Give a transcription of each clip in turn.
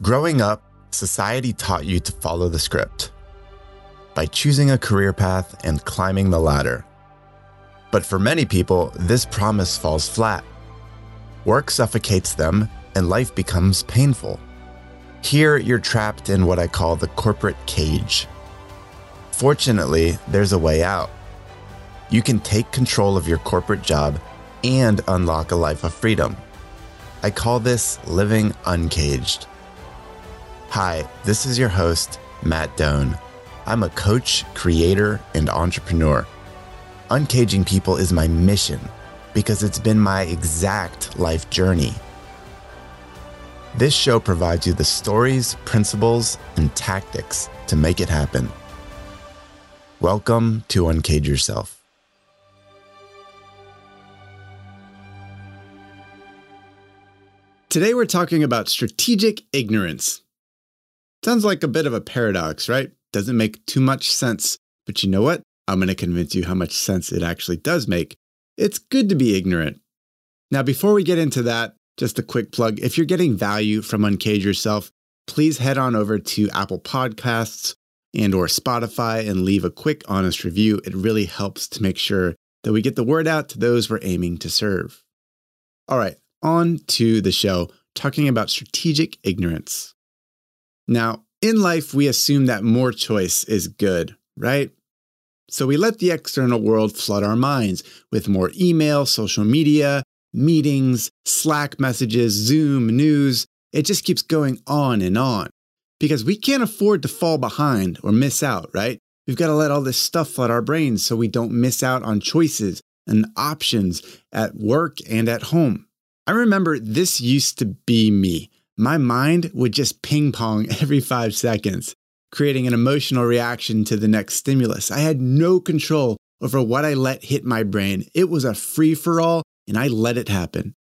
Growing up, society taught you to follow the script by choosing a career path and climbing the ladder. But for many people, this promise falls flat. Work suffocates them and life becomes painful. Here, you're trapped in what I call the corporate cage. Fortunately, there's a way out. You can take control of your corporate job and unlock a life of freedom. I call this living uncaged. Hi, this is your host, Matt Doan. I'm a coach, creator, and entrepreneur. Uncaging people is my mission because it's been my exact life journey. This show provides you the stories, principles, and tactics to make it happen. Welcome to Uncage Yourself. Today we're talking about strategic ignorance. Sounds like a bit of a paradox, right? Doesn't make too much sense. But you know what? I'm going to convince you how much sense it actually does make. It's good to be ignorant. Now, before we get into that, just a quick plug. If you're getting value from Uncage Yourself, please head on over to Apple Podcasts and or Spotify and leave a quick honest review. It really helps to make sure that we get the word out to those we're aiming to serve. All right, on to the show, talking about strategic ignorance. Now, in life, we assume that more choice is good, right? So we let the external world flood our minds with more email, social media, meetings, Slack messages, Zoom, news. It just keeps going on and on because we can't afford to fall behind or miss out, right? We've got to let all this stuff flood our brains so we don't miss out on choices and options at work and at home. I remember this used to be me my mind would just ping pong every five seconds, creating an emotional reaction to the next stimulus. I had no control over what I let hit my brain. It was a free for all, and I let it happen.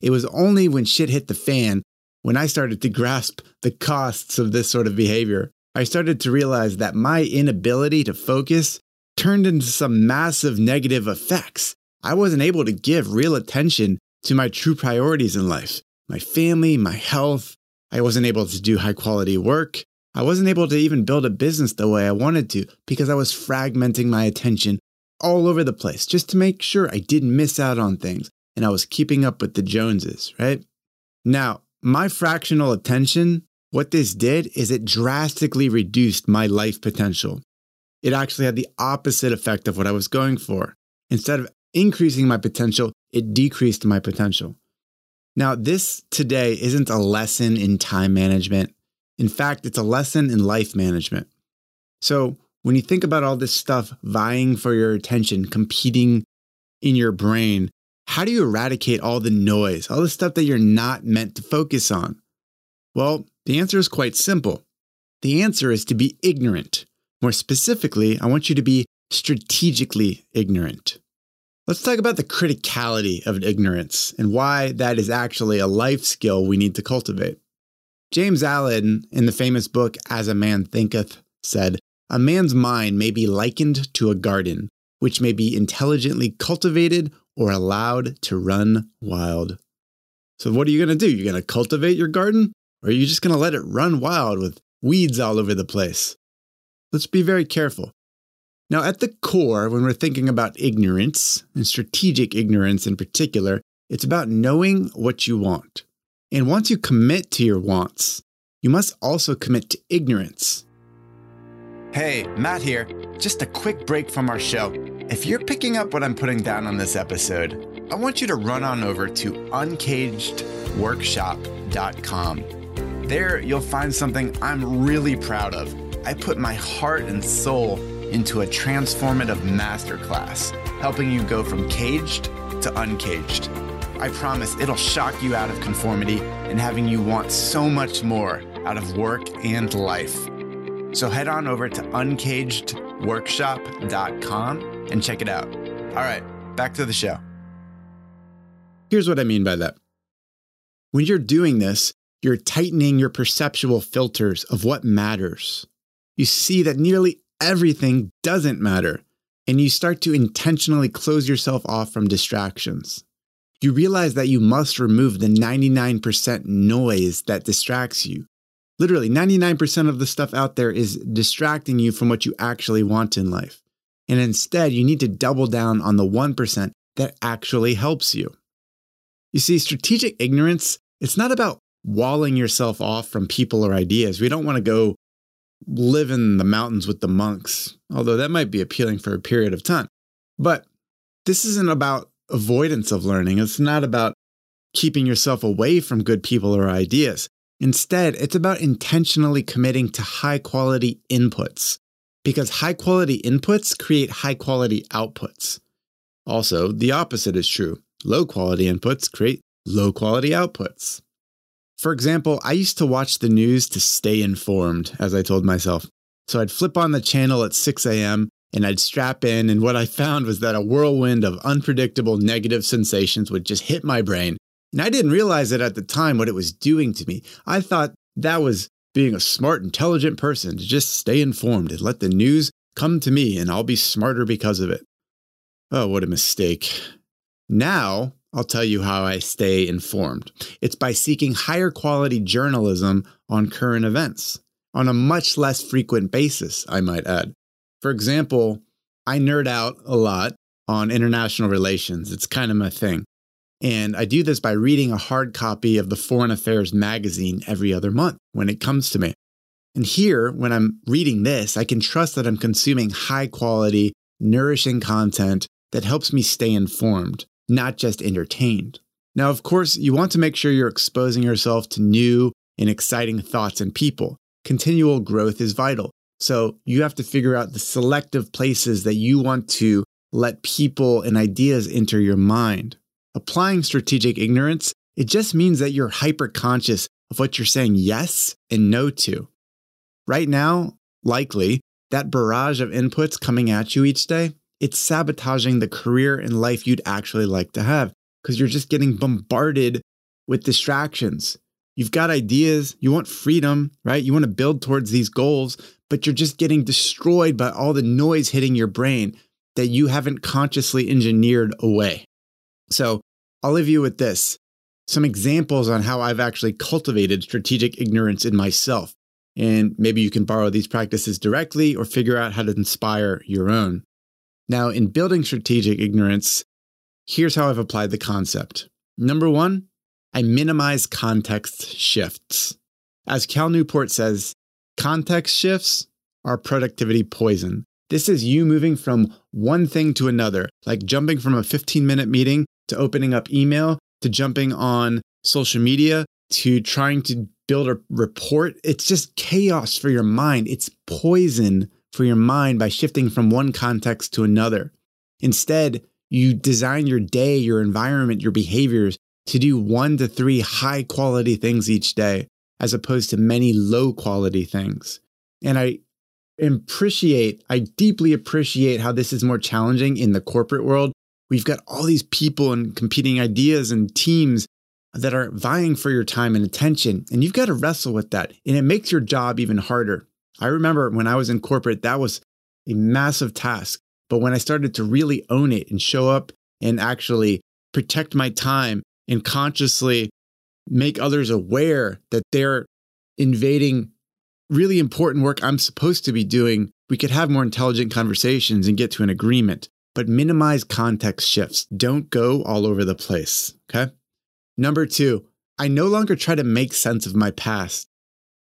It was only when shit hit the fan, when I started to grasp the costs of this sort of behavior, I started to realize that my inability to focus turned into some massive negative effects. I wasn't able to give real attention to my true priorities in life my family, my health. I wasn't able to do high quality work. I wasn't able to even build a business the way I wanted to because I was fragmenting my attention all over the place just to make sure I didn't miss out on things and I was keeping up with the Joneses, right? Now, my fractional attention, what this did is it drastically reduced my life potential. It actually had the opposite effect of what I was going for. Instead of increasing my potential, it decreased my potential. Now, this today isn't a lesson in time management. In fact, it's a lesson in life management. So, when you think about all this stuff vying for your attention, competing in your brain, how do you eradicate all the noise, all the stuff that you're not meant to focus on? Well, the answer is quite simple. The answer is to be ignorant. More specifically, I want you to be strategically ignorant. Let's talk about the criticality of ignorance and why that is actually a life skill we need to cultivate. James Allen, in the famous book As a Man Thinketh, said, A man's mind may be likened to a garden, which may be intelligently cultivated or allowed to run wild. So, what are you going to do? You're going to cultivate your garden, or are you just going to let it run wild with weeds all over the place? Let's be very careful. Now, at the core, when we're thinking about ignorance, and strategic ignorance in particular, it's about knowing what you want. And once you commit to your wants, you must also commit to ignorance. Hey, Matt here. Just a quick break from our show. If you're picking up what I'm putting down on this episode, I want you to run on over to uncagedworkshop.com. There, you'll find something I'm really proud of. I put my heart and soul into a transformative masterclass, helping you go from caged to uncaged. I promise it'll shock you out of conformity and having you want so much more out of work and life. So head on over to uncagedworkshop.com and check it out. All right, back to the show. Here's what I mean by that. When you're doing this, you're tightening your perceptual filters of what matters. You see that nearly everything doesn't matter, and you start to intentionally close yourself off from distractions. You realize that you must remove the 99% noise that distracts you. Literally, 99% of the stuff out there is distracting you from what you actually want in life. And instead, you need to double down on the 1% that actually helps you. You see, strategic ignorance, it's not about walling yourself off from people or ideas. We don't want to go live in the mountains with the monks, although that might be appealing for a period of time. But this isn't about avoidance of learning. It's not about keeping yourself away from good people or ideas. Instead, it's about intentionally committing to high quality inputs because high quality inputs create high quality outputs. Also, the opposite is true. Low quality inputs create low quality outputs. For example, I used to watch the news to stay informed, as I told myself. So I'd flip on the channel at 6 a.m. and I'd strap in, and what I found was that a whirlwind of unpredictable negative sensations would just hit my brain. And I didn't realize it at the time what it was doing to me. I thought that was being a smart, intelligent person to just stay informed and let the news come to me and I'll be smarter because of it. Oh, what a mistake. Now, I'll tell you how I stay informed. It's by seeking higher quality journalism on current events on a much less frequent basis, I might add. For example, I nerd out a lot on international relations. It's kind of my thing. And I do this by reading a hard copy of the Foreign Affairs magazine every other month when it comes to me. And here, when I'm reading this, I can trust that I'm consuming high quality, nourishing content that helps me stay informed, not just entertained. Now, of course, you want to make sure you're exposing yourself to new and exciting thoughts and people. Continual growth is vital. So you have to figure out the selective places that you want to let people and ideas enter your mind. Applying strategic ignorance, it just means that you're hyper conscious of what you're saying yes and no to. Right now, likely, that barrage of inputs coming at you each day, it's sabotaging the career and life you'd actually like to have because you're just getting bombarded with distractions. You've got ideas, you want freedom, right? You want to build towards these goals, but you're just getting destroyed by all the noise hitting your brain that you haven't consciously engineered away. So I'll leave you with this some examples on how I've actually cultivated strategic ignorance in myself. And maybe you can borrow these practices directly or figure out how to inspire your own. Now, in building strategic ignorance, here's how I've applied the concept. Number one, I minimize context shifts. As Cal Newport says, context shifts are productivity poison. This is you moving from one thing to another, like jumping from a 15 minute meeting to opening up email to jumping on social media to trying to build a report. It's just chaos for your mind. It's poison for your mind by shifting from one context to another. Instead, you design your day, your environment, your behaviors to do one to three high quality things each day, as opposed to many low quality things. And I appreciate, I deeply appreciate how this is more challenging in the corporate world We've got all these people and competing ideas and teams that are vying for your time and attention. And you've got to wrestle with that. And it makes your job even harder. I remember when I was in corporate, that was a massive task. But when I started to really own it and show up and actually protect my time and consciously make others aware that they're invading really important work I'm supposed to be doing, we could have more intelligent conversations and get to an agreement but minimize context shifts. Don't go all over the place. Okay. Number two, I no longer try to make sense of my past.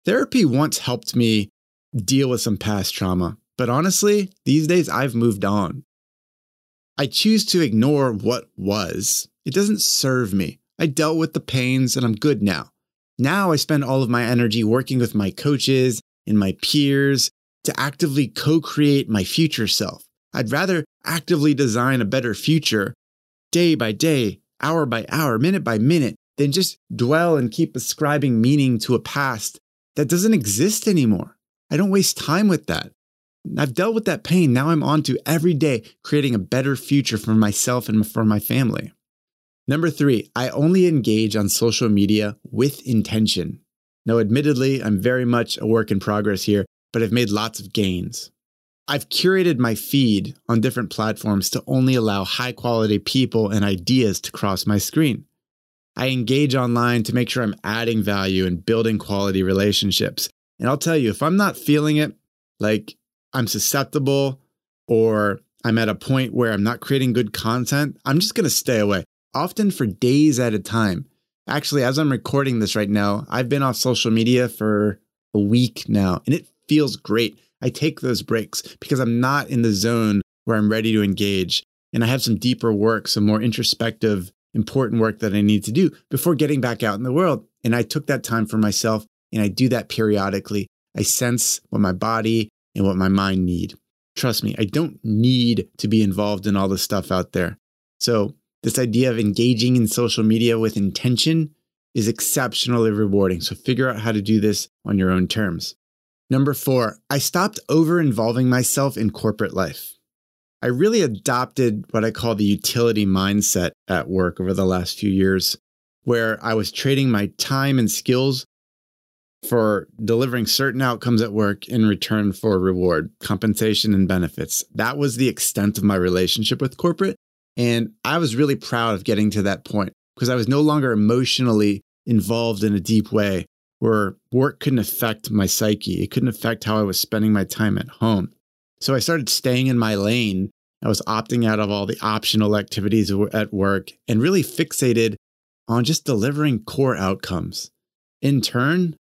Therapy once helped me deal with some past trauma, but honestly, these days I've moved on. I choose to ignore what was. It doesn't serve me. I dealt with the pains and I'm good now. Now I spend all of my energy working with my coaches and my peers to actively co create my future self. I'd rather actively design a better future day by day, hour by hour, minute by minute, than just dwell and keep ascribing meaning to a past that doesn't exist anymore. I don't waste time with that. I've dealt with that pain. Now I'm on to every day creating a better future for myself and for my family. Number three, I only engage on social media with intention. Now, admittedly, I'm very much a work in progress here, but I've made lots of gains. I've curated my feed on different platforms to only allow high quality people and ideas to cross my screen. I engage online to make sure I'm adding value and building quality relationships. And I'll tell you, if I'm not feeling it, like I'm susceptible or I'm at a point where I'm not creating good content, I'm just going to stay away, often for days at a time. Actually, as I'm recording this right now, I've been off social media for a week now, and it feels great. I take those breaks because I'm not in the zone where I'm ready to engage. And I have some deeper work, some more introspective, important work that I need to do before getting back out in the world. And I took that time for myself, and I do that periodically. I sense what my body and what my mind need. Trust me, I don't need to be involved in all the stuff out there. So, this idea of engaging in social media with intention is exceptionally rewarding. So, figure out how to do this on your own terms. Number four, I stopped over involving myself in corporate life. I really adopted what I call the utility mindset at work over the last few years, where I was trading my time and skills for delivering certain outcomes at work in return for reward, compensation, and benefits. That was the extent of my relationship with corporate. And I was really proud of getting to that point because I was no longer emotionally involved in a deep way where work couldn't affect my psyche. It couldn't affect how I was spending my time at home. So I started staying in my lane. I was opting out of all the optional activities at work and really fixated on just delivering core outcomes. In turn,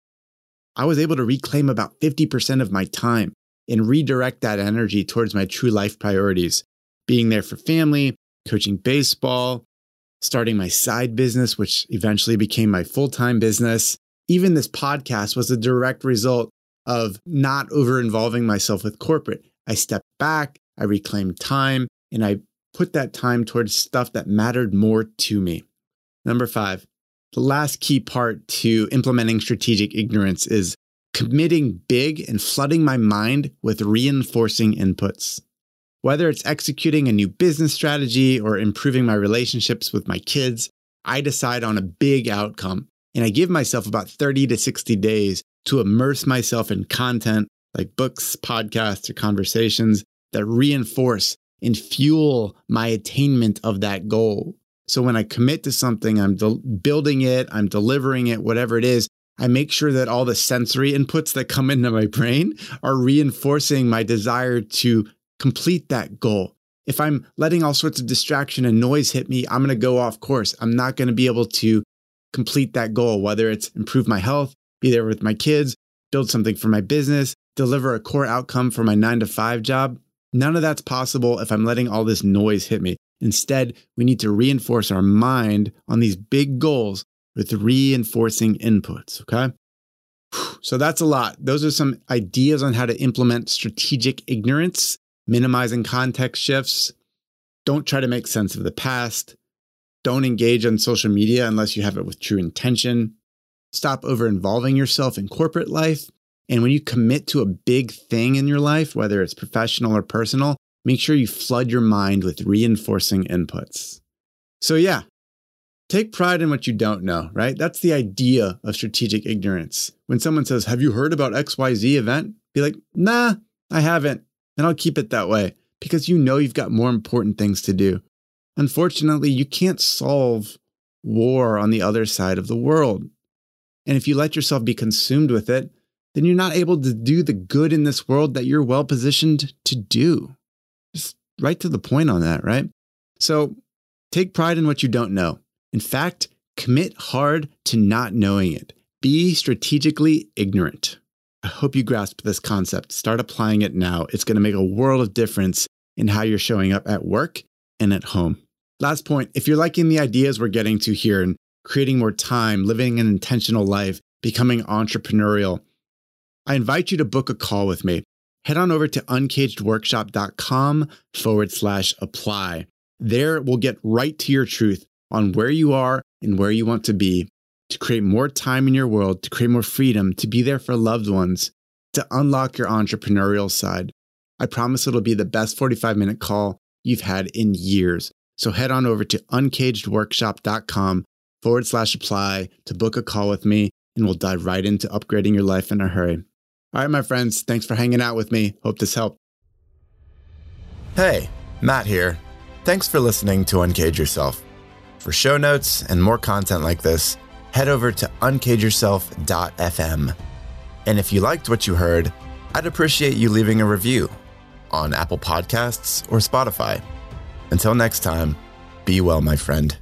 I was able to reclaim about 50% of my time and redirect that energy towards my true life priorities being there for family, coaching baseball, starting my side business, which eventually became my full time business. Even this podcast was a direct result of not over involving myself with corporate. I stepped back, I reclaimed time, and I put that time towards stuff that mattered more to me. Number five, the last key part to implementing strategic ignorance is committing big and flooding my mind with reinforcing inputs. Whether it's executing a new business strategy or improving my relationships with my kids, I decide on a big outcome and I give myself about 30 to 60 days to immerse myself in content like books, podcasts, or conversations that reinforce and fuel my attainment of that goal. So when I commit to something, I'm de- building it, I'm delivering it, whatever it is, I make sure that all the sensory inputs that come into my brain are reinforcing my desire to complete that goal. If I'm letting all sorts of distraction and noise hit me, I'm going to go off course. I'm not going to be able to complete that goal, whether it's improve my health, be there with my kids, build something for my business, deliver a core outcome for my nine to five job. None of that's possible if I'm letting all this noise hit me. Instead, we need to reinforce our mind on these big goals with reinforcing inputs. Okay. So that's a lot. Those are some ideas on how to implement strategic ignorance, minimizing context shifts. Don't try to make sense of the past. Don't engage on social media unless you have it with true intention. Stop over involving yourself in corporate life. And when you commit to a big thing in your life, whether it's professional or personal, make sure you flood your mind with reinforcing inputs. So, yeah, take pride in what you don't know, right? That's the idea of strategic ignorance. When someone says, Have you heard about XYZ event? Be like, Nah, I haven't. And I'll keep it that way because you know you've got more important things to do. Unfortunately, you can't solve war on the other side of the world. And if you let yourself be consumed with it, then you're not able to do the good in this world that you're well positioned to do. Right to the point on that, right? So take pride in what you don't know. In fact, commit hard to not knowing it. Be strategically ignorant. I hope you grasp this concept. Start applying it now. It's going to make a world of difference in how you're showing up at work and at home. Last point if you're liking the ideas we're getting to here and creating more time, living an intentional life, becoming entrepreneurial, I invite you to book a call with me. Head on over to uncagedworkshop.com forward slash apply. There we'll get right to your truth on where you are and where you want to be to create more time in your world, to create more freedom, to be there for loved ones, to unlock your entrepreneurial side. I promise it'll be the best 45 minute call you've had in years. So head on over to uncagedworkshop.com forward slash apply to book a call with me, and we'll dive right into upgrading your life in a hurry. All right, my friends, thanks for hanging out with me. Hope this helped. Hey, Matt here. Thanks for listening to Uncage Yourself. For show notes and more content like this, head over to uncageyourself.fm. And if you liked what you heard, I'd appreciate you leaving a review on Apple Podcasts or Spotify. Until next time, be well, my friend.